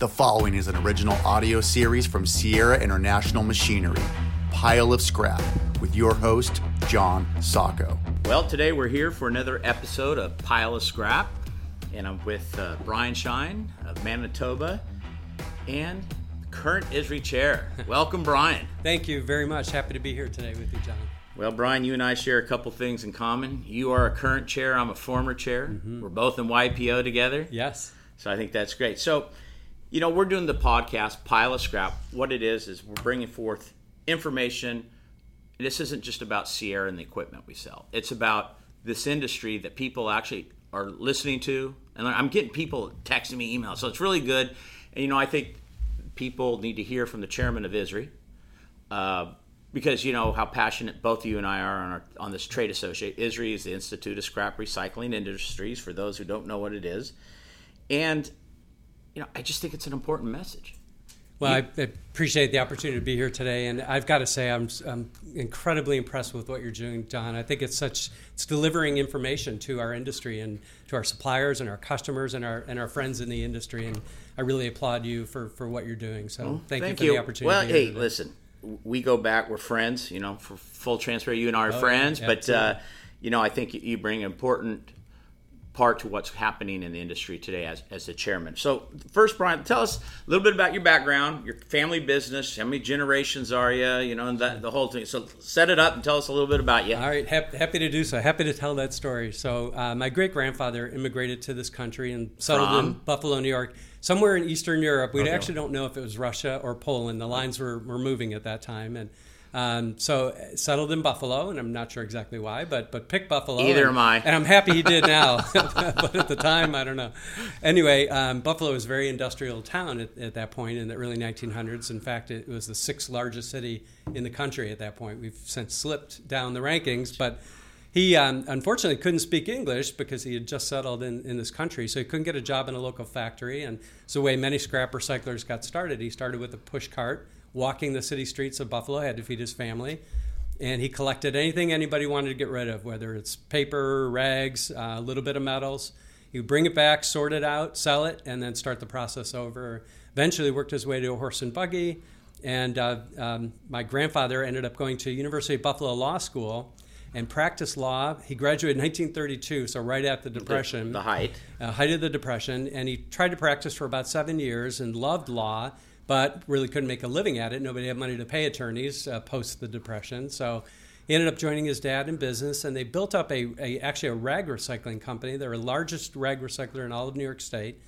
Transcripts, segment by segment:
The following is an original audio series from Sierra International Machinery, Pile of Scrap, with your host, John Sacco. Well, today we're here for another episode of Pile of Scrap, and I'm with uh, Brian Shine of Manitoba and current ISRI chair. Welcome, Brian. Thank you very much. Happy to be here today with you, John. Well, Brian, you and I share a couple things in common. You are a current chair, I'm a former chair. Mm-hmm. We're both in YPO together. Yes. So I think that's great. So, you know, we're doing the podcast Pile of Scrap. What it is is we're bringing forth information. This isn't just about Sierra and the equipment we sell. It's about this industry that people actually are listening to, and I'm getting people texting me emails. So it's really good. And you know, I think people need to hear from the chairman of ISRI. Uh, because you know how passionate both you and I are on, our, on this trade associate. ISRI is the Institute of Scrap Recycling Industries, for those who don't know what it is. And you know, I just think it's an important message. Well, I appreciate the opportunity to be here today, and I've got to say I'm, I'm incredibly impressed with what you're doing, John. I think it's such it's delivering information to our industry and to our suppliers and our customers and our and our friends in the industry, and I really applaud you for, for what you're doing. So thank, you for the opportunity. Well, to be here hey, today. listen, we go back. We're friends. You know, for full transfer, you and I are Oh, friends. yeah, but uh, you know, I think you- you bring important part to what's happening in the industry today as, as the chairman. So, first, Brian, tell us a little bit about your background, your family business. How many generations are you? You know, and that, the whole thing. So, set it up and tell us a little bit about you. All right, hap- happy to do so. Happy to tell that story. So, uh, my great grandfather immigrated to this country and settled in Buffalo, New York, somewhere in Eastern Europe. We Okay. actually don't know if it was Russia or Poland. The lines were, were moving at that time, and um, so settled in Buffalo. And I'm not sure exactly why, but but picked Buffalo. Either and, am I. And I'm happy he did now, but at the time, I don't know. Anyway, um, Buffalo was a very industrial town at, at that point in the early 1900s. In fact, it was the sixth largest city in the country at that point. We've since slipped down the rankings, but he um, unfortunately couldn't speak English because he had just settled in, in this country, so he couldn't get a job in a local factory. And it's the way many scrap recyclers got started, he started with a push cart, walking the city streets of Buffalo, had to feed his family and he collected anything anybody wanted to get rid of, whether it's paper, rags, uh, a little bit of metals. He would bring it back, sort it out, sell it, and then start the process over. Eventually, worked his way to a horse and buggy, and uh, um, my grandfather ended up going to University of Buffalo Law School and practiced law. He graduated in 1932, so right at the Depression The height. uh, height of the depression, and he tried to practice for about seven years and loved law, but really couldn't make a living at it. Nobody had money to pay attorneys uh, post the depression, so he ended up joining his dad in business, and they built up a, a actually a rag recycling company. They're the largest rag recycler in all of New York State.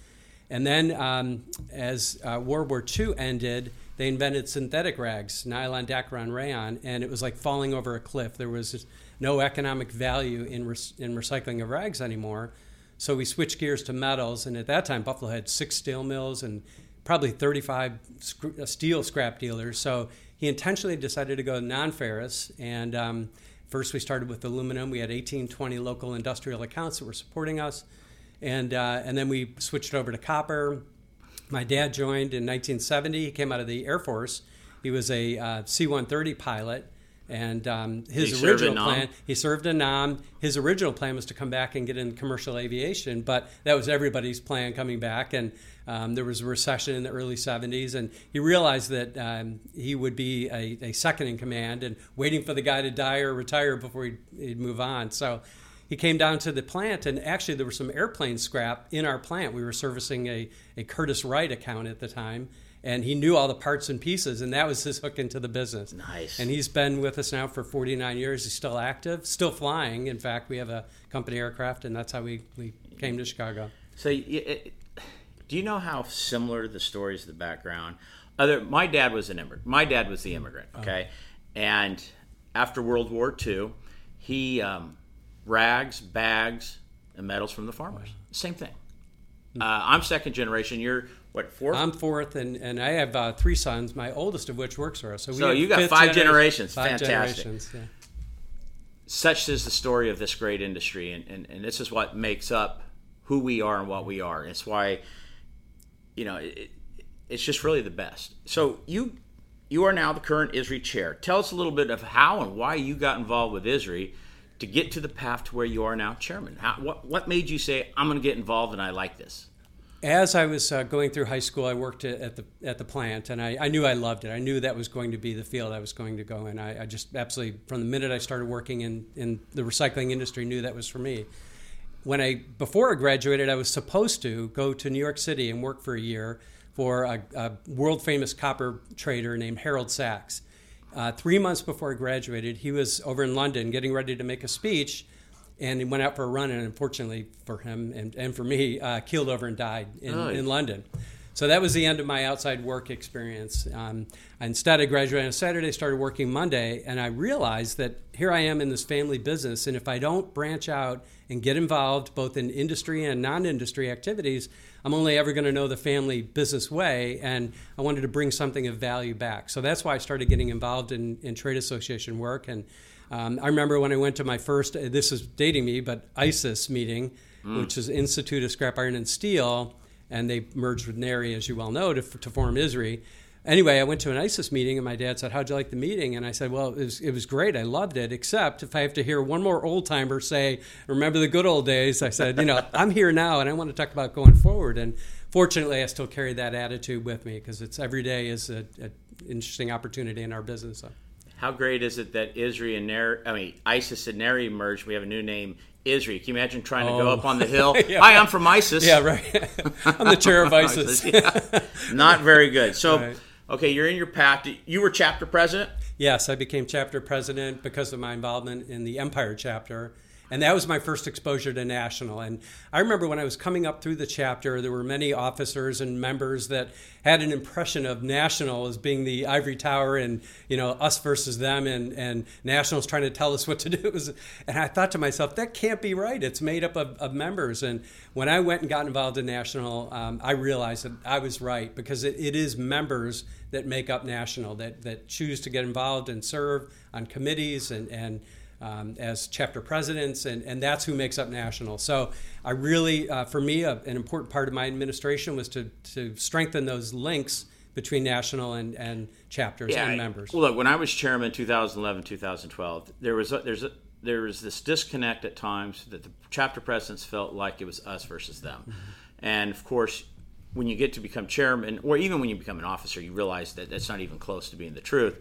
And then, um, as uh, World War II ended, they invented synthetic rags, nylon, dacron, rayon, and it was like falling over a cliff. There was no economic value in, re- in recycling of rags anymore. So we switched gears to metals, and at that time, Buffalo had six steel mills and probably 35 sc- uh, steel scrap dealers. So he intentionally decided to go non-ferrous, and um, first we started with aluminum. We had 18, 20 local industrial accounts that were supporting us, and uh, and then we switched over to copper. My dad joined in 1970. He came out of the Air Force. He was a uh, C-130 pilot, and um, his He original plan he served in Nam. His original plan was to come back and get in commercial aviation, but that was everybody's plan coming back. And um, there was a recession in the early 70s, and he realized that um, he would be a, a second in command and waiting for the guy to die or retire before he'd, he'd move on. So he came down to the plant, and actually there was some airplane scrap in our plant. We were servicing a, a Curtiss-Wright account at the time. And he knew all the parts and pieces, and that was his hook into the business. Nice. And he's been with us now for 49 years. He's still active, still flying. In fact, we have a company aircraft, and that's how we, we came to Chicago. So, it, do you know how similar the stories, of the background? Other, my dad was an immigrant. My dad was the immigrant. Okay, and after World War II, he um, rags, bags, and metals from the farmers. Same thing. Uh, I'm second generation. You're what fourth? I'm fourth, and, and I have uh, three sons, my oldest of which works for us. So, So you got five generation- generations. Five Fantastic. generations, yeah. Such is the story of this great industry, and, and, and this is what makes up who we are and what we are. It's why, you know, it, it's just really the best. So you you are now the current ISRI chair. Tell us a little bit of how and why you got involved with ISRI to get to the path to where you are now chairman. How, what what made you say I'm going to get involved and I like this? As I was uh, going through high school, I worked at the at the plant, and I, I, knew I loved it. I knew that was going to be the field I was going to go in. I, I, just absolutely, from the minute I started working in, in the recycling industry, knew that was for me. When I before I graduated, I was supposed to go to New York City and work for a year for a, a world famous copper trader named Harold Sachs. Uh, three months before I graduated, he was over in London getting ready to make a speech and he went out for a run, and unfortunately for him and, and for me, uh, keeled over and died in, oh. in London. So that was the end of my outside work experience. Um, instead, I graduated on Saturday, started working Monday, and I realized that here I am in this family business, and if I don't branch out and get involved both in industry and non-industry activities, I'm only ever going to know the family business way, and I wanted to bring something of value back. So that's why I started getting involved in, in trade association work and um, I remember when I went to my first, uh, this is dating me, but ISIS meeting, mm. which is Institute of Scrap Iron and Steel, and they merged with NARI, as you well know, to, to form ISRI. Anyway, I went to an ISIS meeting, and my dad said, "How'd you like the meeting?" And I said, "Well, it was, it was great. I loved it. Except if I have to hear one more old timer say, "Remember the good old days," I said, "You know, I'm here now, and I want to talk about going forward." And fortunately, I still carry that attitude with me because it's every day is an interesting opportunity in our business. So how great is it that ISRI and Ner- I mean ISIS and NARI merged? We have a new name, ISRI. Can you imagine trying to oh. go up on the oh. hill? yeah. Hi, I'm from ISIS. Yeah, right. I'm the chair of ISIS. yeah. Not very good. So, right. okay, you're in your path. You were chapter president. Yes, I became chapter president because of my involvement in the Empire chapter and that was my first exposure to national. And I remember when I was coming up through the chapter, there were many officers and members that had an impression of national as being the ivory tower and you know us versus them, and and nationals trying to tell us what to do. And I thought to myself, that can't be right. It's made up of, of members. And when I went and got involved in national, um, I realized that I was right because it, it is members that make up national that that choose to get involved and serve on committees and and um, as chapter presidents, and, and that's who makes up national. So I really, uh, for me, a, an important part of my administration was to, to strengthen those links between national and, and chapters yeah, and members. Well, look, when I was chairman 2011, 2012, there was a, there's a, there was this disconnect at times that the chapter presidents felt like it was us versus them. Mm-hmm. And of course, when you get to become chairman, or even when you become an officer, you realize that that's not even close to being the truth.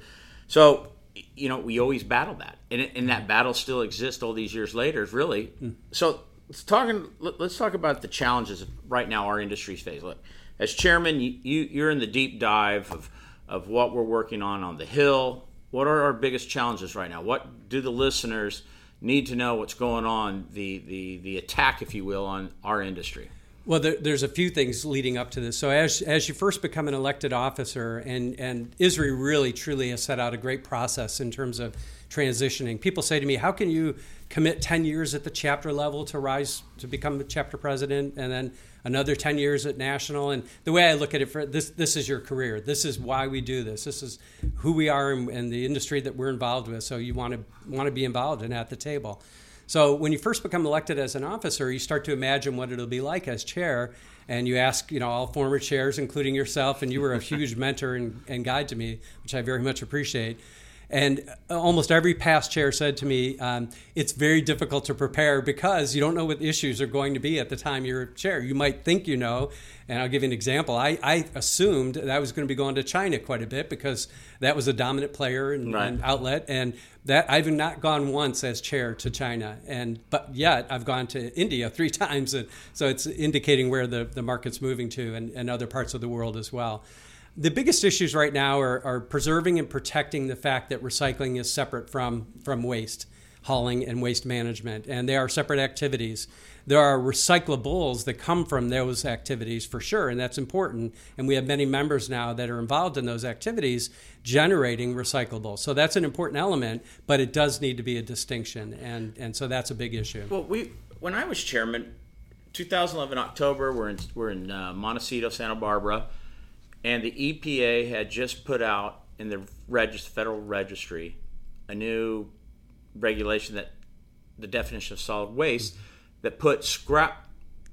So you know, we always battle that, and, and that battle still exists all these years later. Really, mm. so let's talk. Let's talk about the challenges right now our industry's face. Look, as chairman, you, you are in the deep dive of of what we're working on on the hill. What are our biggest challenges right now? What do the listeners need to know? What's going on? The the the attack, if you will, on our industry. Well, there, there's a few things leading up to this. So, as, as you first become an elected officer, and, and ISRI really truly has set out a great process in terms of transitioning. People say to me, How can you commit 10 years at the chapter level to rise to become a chapter president and then another 10 years at national? And the way I look at it, for this, this is your career. This is why we do this. This is who we are and the industry that we're involved with. So, you want to, want to be involved and at the table. So when you first become elected as an officer, you start to imagine what it'll be like as chair, and you ask, you know, all former chairs, including yourself, and you were a huge mentor and, and guide to me, which I very much appreciate. And almost every past chair said to me, um, it's very difficult to prepare because you don't know what issues are going to be at the time you're chair. You might think you know. And I'll give you an example. I, I assumed that I was going to be going to China quite a bit because that was a dominant player and, right. and outlet. And that I've not gone once as chair to China. And but yet I've gone to India three times. And so it's indicating where the, the market's moving to and, and other parts of the world as well the biggest issues right now are, are, preserving and protecting the fact that recycling is separate from, from waste hauling and waste management, and they are separate activities. There are recyclables that come from those activities for sure, and that's important. And we have many members now that are involved in those activities generating recyclables. So that's an important element, but it does need to be a distinction, and, and so that's a big issue. Well, we when I was chairman, 2011 October, we're in we're in uh, Montecito, Santa Barbara and the EPA had just put out in the federal registry a new regulation that the definition of solid waste that put scrap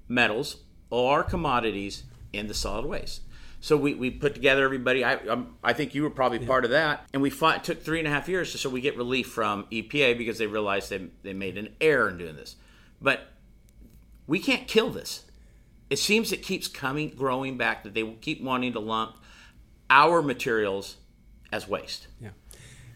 metals or commodities in the solid waste. So we, we put together everybody. I um, I think you were probably yeah. part of that, and we fought. It took three and a half years so we get relief from EPA because they realized they they made an error in doing this. But we can't kill this. It seems it keeps coming, growing back that they will keep wanting to lump our materials as waste. Yeah.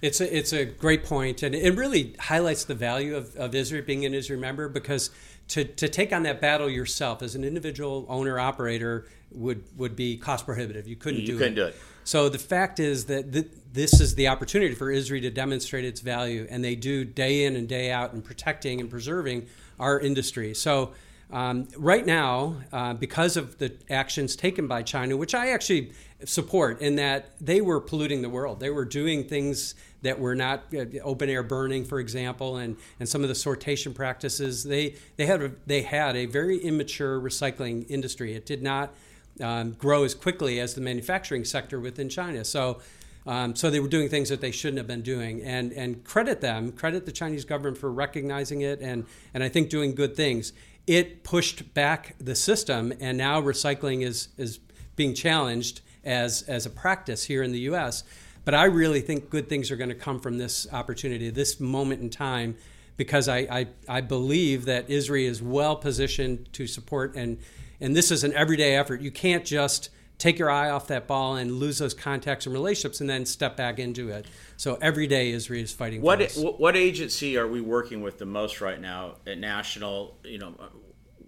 It's a, it's a great point, and it really highlights the value of, of ISRI being an ISRI member because to, to take on that battle yourself as an individual owner operator would, would be cost prohibitive. You couldn't You do couldn't it. do it. So the fact is that th- this is the opportunity for ISRI to demonstrate its value, and they do day in and day out in protecting and preserving our industry. So um, right now, uh, because of the actions taken by China, which I actually support, in that they were polluting the world, they were doing things that were not uh, open air burning, for example, and, and some of the sortation practices. They they had a, they had a very immature recycling industry. It did not um, grow as quickly as the manufacturing sector within China. So. Um, so they were doing things that they shouldn't have been doing, and and credit them, credit the Chinese government for recognizing it, and and I think doing good things. It pushed back the system, and now recycling is is being challenged as as a practice here in the U.S. But I really think good things are going to come from this opportunity, this moment in time, because I, I, I believe that ISRI is well positioned to support, and, and this is an everyday effort. You can't just take your eye off that ball and lose those contacts and relationships and then step back into it. So every day ISRI is fighting What what agency are we working with the most right now at national? You know,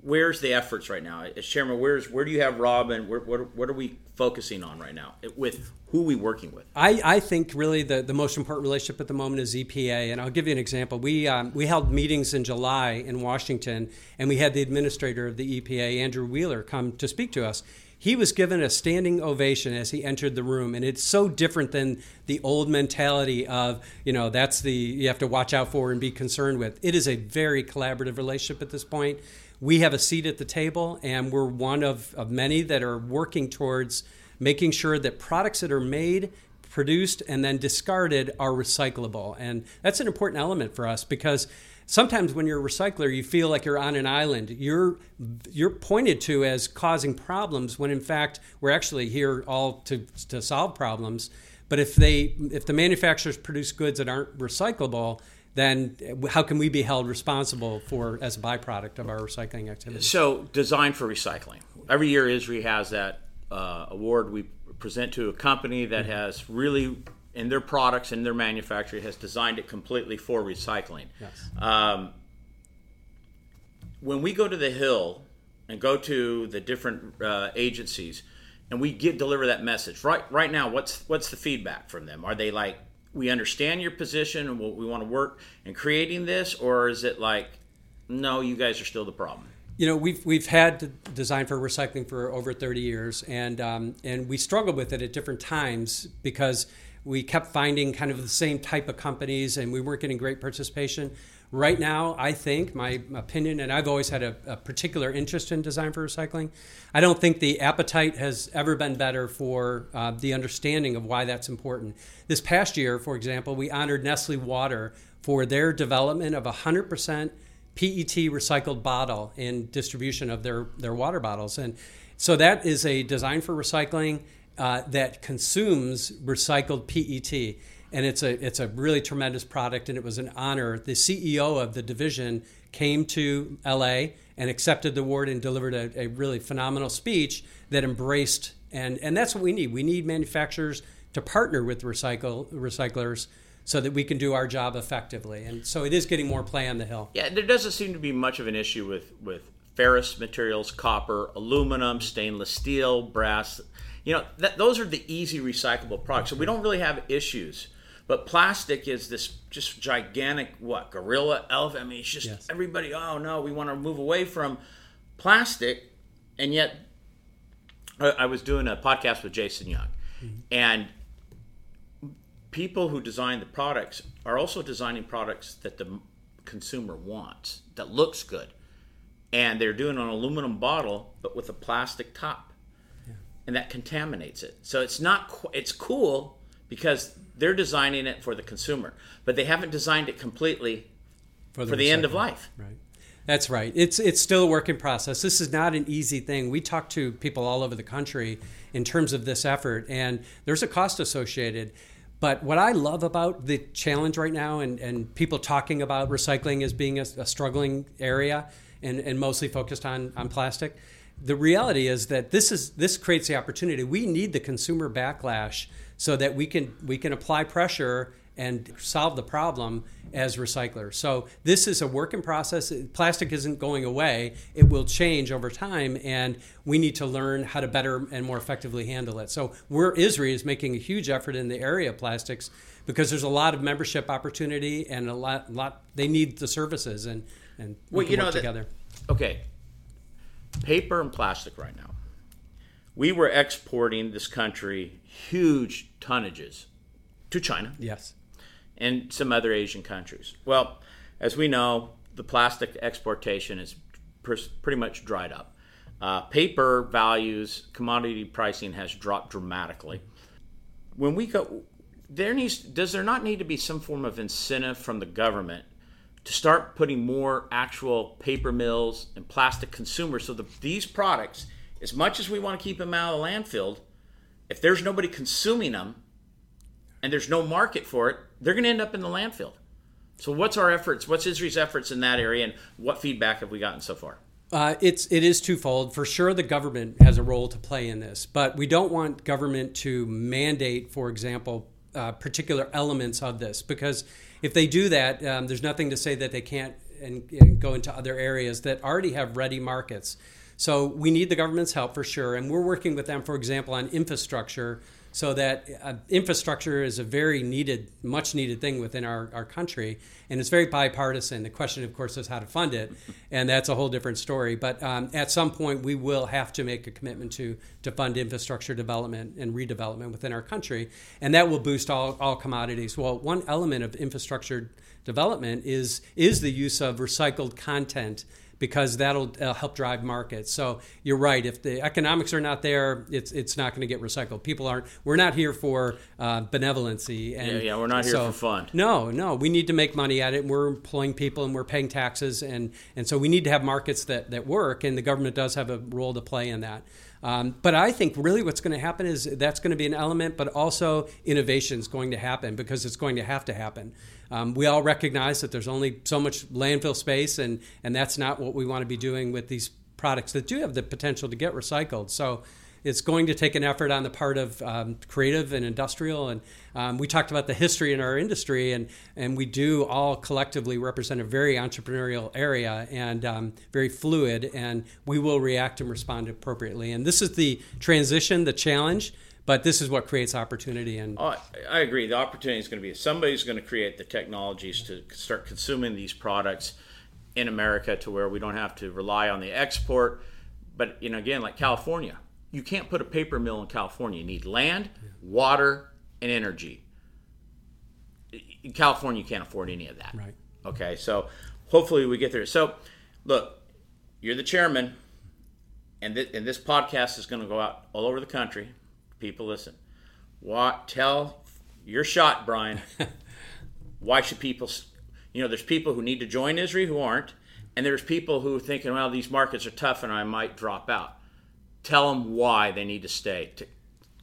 where's the efforts right now? As chairman, where's where do you have Robin? Where, what, what are we focusing on right now? With who are we working with? I, I think really the, the most important relationship at the moment is EPA, and I'll give you an example. We um, we held meetings in July in Washington, and we had the administrator of the EPA, Andrew Wheeler, come to speak to us. He was given a standing ovation as he entered the room, and it's so different than the old mentality of you know that's the you have to watch out for and be concerned with. It is a very collaborative relationship at this point. We have a seat at the table, and we're one of, of many that are working towards making sure that products that are made, produced, and then discarded are recyclable. And that's an important element for us because sometimes when you're a recycler, you feel like you're on an island. You're you're pointed to as causing problems when in fact we're actually here all to to solve problems. But if they if the manufacturers produce goods that aren't recyclable, then how can we be held responsible for as a byproduct of our recycling activity? So, design for recycling. Every year, ISRI has that uh, award we present to a company that has really, in their products and their manufacturing, has designed it completely for recycling. Yes. Um, when we go to the Hill and go to the different uh, agencies, and we get deliver that message right right now, what's what's the feedback from them? Are they like, we understand your position and what we want to work in creating this, or is it like, no, you guys are still the problem? You know, we've we've had design for recycling for over 30 years, and um, and we struggled with it at different times because we kept finding kind of the same type of companies, and we weren't getting great participation. Right now, I think my opinion, and I've always had a, a particular interest in design for recycling. I don't think the appetite has ever been better for uh, the understanding of why that's important. This past year, for example, we honored Nestle Water for their development of 100% PET recycled bottle in distribution of their, their water bottles. And so that is a design for recycling uh, that consumes recycled PET. And it's a, it's a really tremendous product, and it was an honor. The CEO of the division came to LA and accepted the award and delivered a, a really phenomenal speech that embraced, and, and that's what we need. We need manufacturers to partner with recycle, recyclers so that we can do our job effectively. And so it is getting more play on the hill. Yeah, there doesn't seem to be much of an issue with with ferrous materials, copper, aluminum, stainless steel, brass. You know, that, those are the easy recyclable products. So we don't really have issues. But plastic is this just gigantic what gorilla elephant. I mean, it's just Yes. everybody. Oh no, we want to move away from plastic, and yet I, I was doing a podcast with Jason Young, mm-hmm. and people who design the products are also designing products that the consumer wants that looks good and they're doing an aluminum bottle but with a plastic top and that contaminates it so it's not it's cool because they're designing it for the consumer but they haven't designed it completely for the end of life Right. That's right. It's it's still a work in process. This is not an easy thing. We talk to people all over the country in terms of this effort, and there's a cost associated. But what I love about the challenge right now, and, and people talking about recycling as being a, a struggling area and, and mostly focused on, on plastic, the reality is that this is this creates the opportunity. We need the consumer backlash so that we can we can apply pressure and solve the problem as recyclers. So this is a work in process. Plastic isn't going away. It will change over time and we need to learn how to better and more effectively handle it. So we're ISRI is making a huge effort in the area of plastics because there's a lot of membership opportunity and a lot lot they need the services and and we Well, can you know work that- together. okay, paper and plastic right now. We were exporting this country huge tonnages to China Yes. and some other Asian countries. Well, as we know, the plastic exportation is pretty much dried up. Uh, paper values, commodity pricing has dropped dramatically. When we go, there needs does there not need to be some form of incentive from the government to start putting more actual paper mills and plastic consumers so that these products, as much as we want to keep them out of the landfill, if there's nobody consuming them, and there's no market for it, they're going to end up in the landfill. So, what's our efforts? What's ISRI's efforts in that area, and what feedback have we gotten so far? Uh, it's it is twofold. For sure, the government has a role to play in this, but we don't want government to mandate, for example, uh, particular elements of this because if they do that, um, there's nothing to say that they can't and, and go into other areas that already have ready markets. So we need the government's help for sure, and we're working with them, for example, on infrastructure so that uh, infrastructure is a very needed, much needed thing within our, our country, and it's very bipartisan. The question, of course, is how to fund it, and that's a whole different story. But um, at some point, we will have to make a commitment to to fund infrastructure development and redevelopment within our country, and that will boost all, all commodities. Well, one element of infrastructure development is is the use of recycled content because that'll uh, help drive markets. So you're right. If the economics are not there, it's it's not going to get recycled. People aren't. We're not here for uh, benevolency. And Yeah, yeah, we're not here so- for fun. No, no. We need to make money at it. And we're employing people and we're paying taxes, and and so we need to have markets that that work. And the government does have a role to play in that. Um, but I think really what's going to happen is that's going to be an element, but also innovation is going to happen because it's going to have to happen. Um, we all recognize that there's only so much landfill space, and, and that's not what we want to be doing with these products that do have the potential to get recycled. So it's going to take an effort on the part of um, creative and industrial. And um, we talked about the history in our industry, and, and we do all collectively represent a very entrepreneurial area and um, very fluid, and we will react and respond appropriately. And this is the transition, the challenge, but this is what creates opportunity. And Oh, I- I agree. The opportunity is going to be somebody's going to create the technologies to start consuming these products in America to where we don't have to rely on the export. But you know, again, like California, you can't put a paper mill in California. You need land, water, and energy. In California, you can't afford any of that. Right. Okay, so hopefully we get there. So, look, you're the chairman, and, th- and this podcast is going to go out all over the country. People listen. What? Tell your shot, Brian. Why should people? You know, there's people who need to join ISRI who aren't, and there's people who are thinking, well, these markets are tough, and I might drop out. Tell them why they need to stay.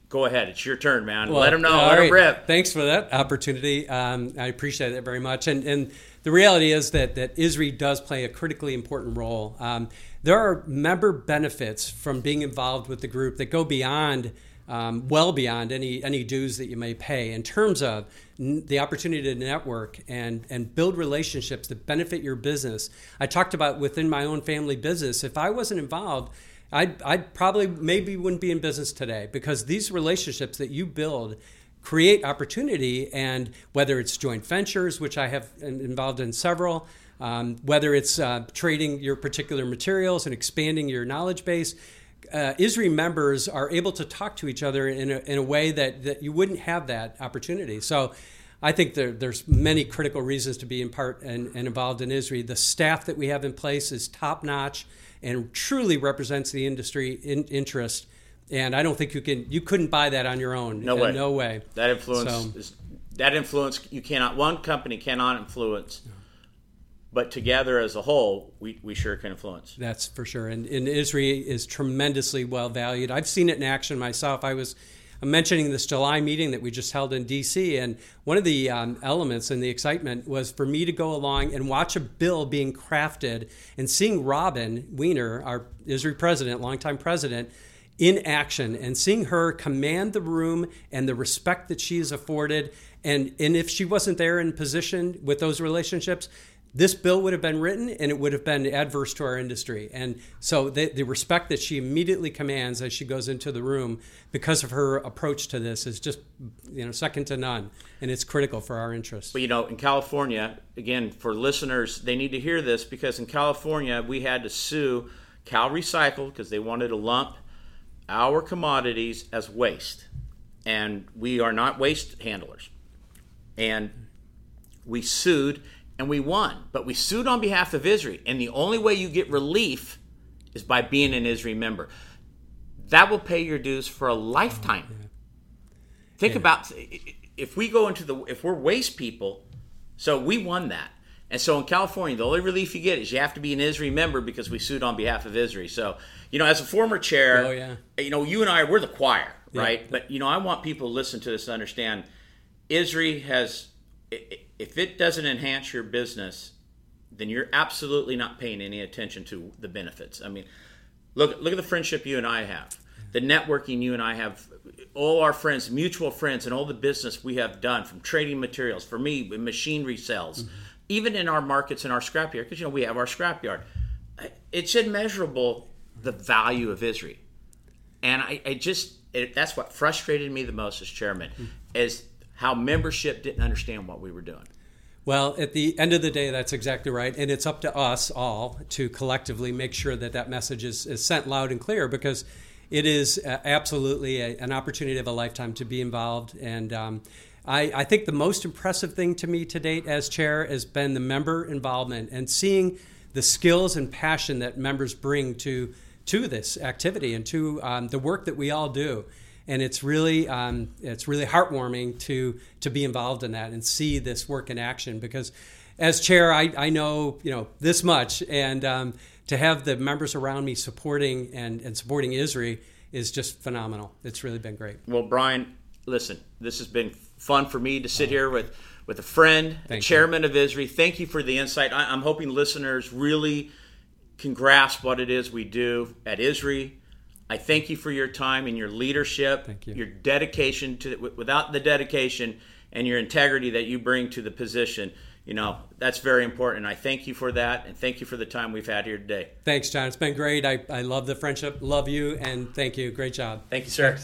Go ahead, it's your turn, man. Let them know. Let them rip. Thanks for that opportunity. Um, I appreciate it very much. And and the reality is that that ISRI does play a critically important role. Um, there are member benefits from being involved with the group that go beyond. Um, well beyond any any dues that you may pay in terms of n- the opportunity to network and and build relationships that benefit your business. I talked about within my own family business. If I wasn't involved, I'd, I'd probably maybe wouldn't be in business today because these relationships that you build create opportunity and whether it's joint ventures which i have involved in several um, whether it's uh, trading your particular materials and expanding your knowledge base uh, ISRI members are able to talk to each other in a, in a way that, that you wouldn't have that opportunity. So I think there, there's many critical reasons to be in part and, and involved in ISRI. The staff that we have in place is top notch and truly represents the industry in, interest. And I don't think you can you couldn't buy that on your own. No way. No way. That influence So- is that influence you cannot one company cannot influence, but together as a whole, we, we sure can influence. That's for sure. And, and ISRI is tremendously well valued. I've seen it in action myself. I was mentioning this July meeting that we just held in D.C. And one of the um, elements and the excitement was for me to go along and watch a bill being crafted and seeing Robin Wiener, our ISRI president, longtime president, in action and seeing her command the room and the respect that she is afforded. And, and if she wasn't there in position with those relationships, this bill would have been written and it would have been adverse to our industry. And so the, the, respect that she immediately commands as she goes into the room because of her approach to this is just you know second to none and it's critical for our interests. But you know, in California, again, for listeners, they need to hear this because in California we had to sue CalRecycle because they wanted to lump our commodities as waste. And we are not waste handlers. And we sued and we won. But we sued on behalf of ISRI, and the only way you get relief is by being an ISRI member. That will pay your dues for a lifetime. Oh, yeah. Think yeah. about if we go into the if we're waste people, so we won that. And so in California, the only relief you get is you have to be an ISRI member because we sued on behalf of ISRI. So, you know, as a former chair, oh, yeah. you know, you and I, we're the choir, right? Yeah. But, you know, I want people to listen to this and understand ISRI has if it doesn't enhance your business, then you're absolutely not paying any attention to the benefits. I mean, look look at the friendship you and I have, the networking you and I have, all our friends, mutual friends, and all the business we have done from trading materials. For me, machine resales, mm-hmm. even in our markets in our scrapyard, because you know we have our scrapyard. It's immeasurable the value of ISRI, and I, I just it, that's what frustrated me the most as chairman mm-hmm. is how membership didn't understand what we were doing. Well, at the end of the day, that's exactly right. And it's up to us all to collectively make sure that that message is, is sent loud and clear because it is uh, absolutely a, an opportunity of a lifetime to be involved. And um, I, I, think the most impressive thing to me to date as chair has been the member involvement and seeing the skills and passion that members bring to, to this activity and to um, the work that we all do and it's really um, it's really heartwarming to to be involved in that and see this work in action because as chair I, I know you know this much. And um, to have the members around me supporting and, and supporting ISRI is just phenomenal. It's really been great. Well Brian listen this has been fun for me to sit here with with a friend a chairman you. of ISRI. Thank you for the insight. I, I'm hoping listeners really can grasp what it is we do at ISRI I thank you for your time and your leadership, thank you. your dedication to without the dedication and your integrity that you bring to the position. You know, that's very important. I thank you for that and thank you for the time we've had here today. Thanks, John. It's been great. I, I love the friendship, love you, and thank you. Great job. Thank you, sir.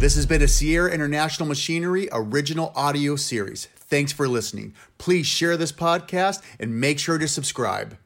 This has been a Sierra International Machinery original audio series. Thanks for listening. Please share this podcast and make sure to subscribe.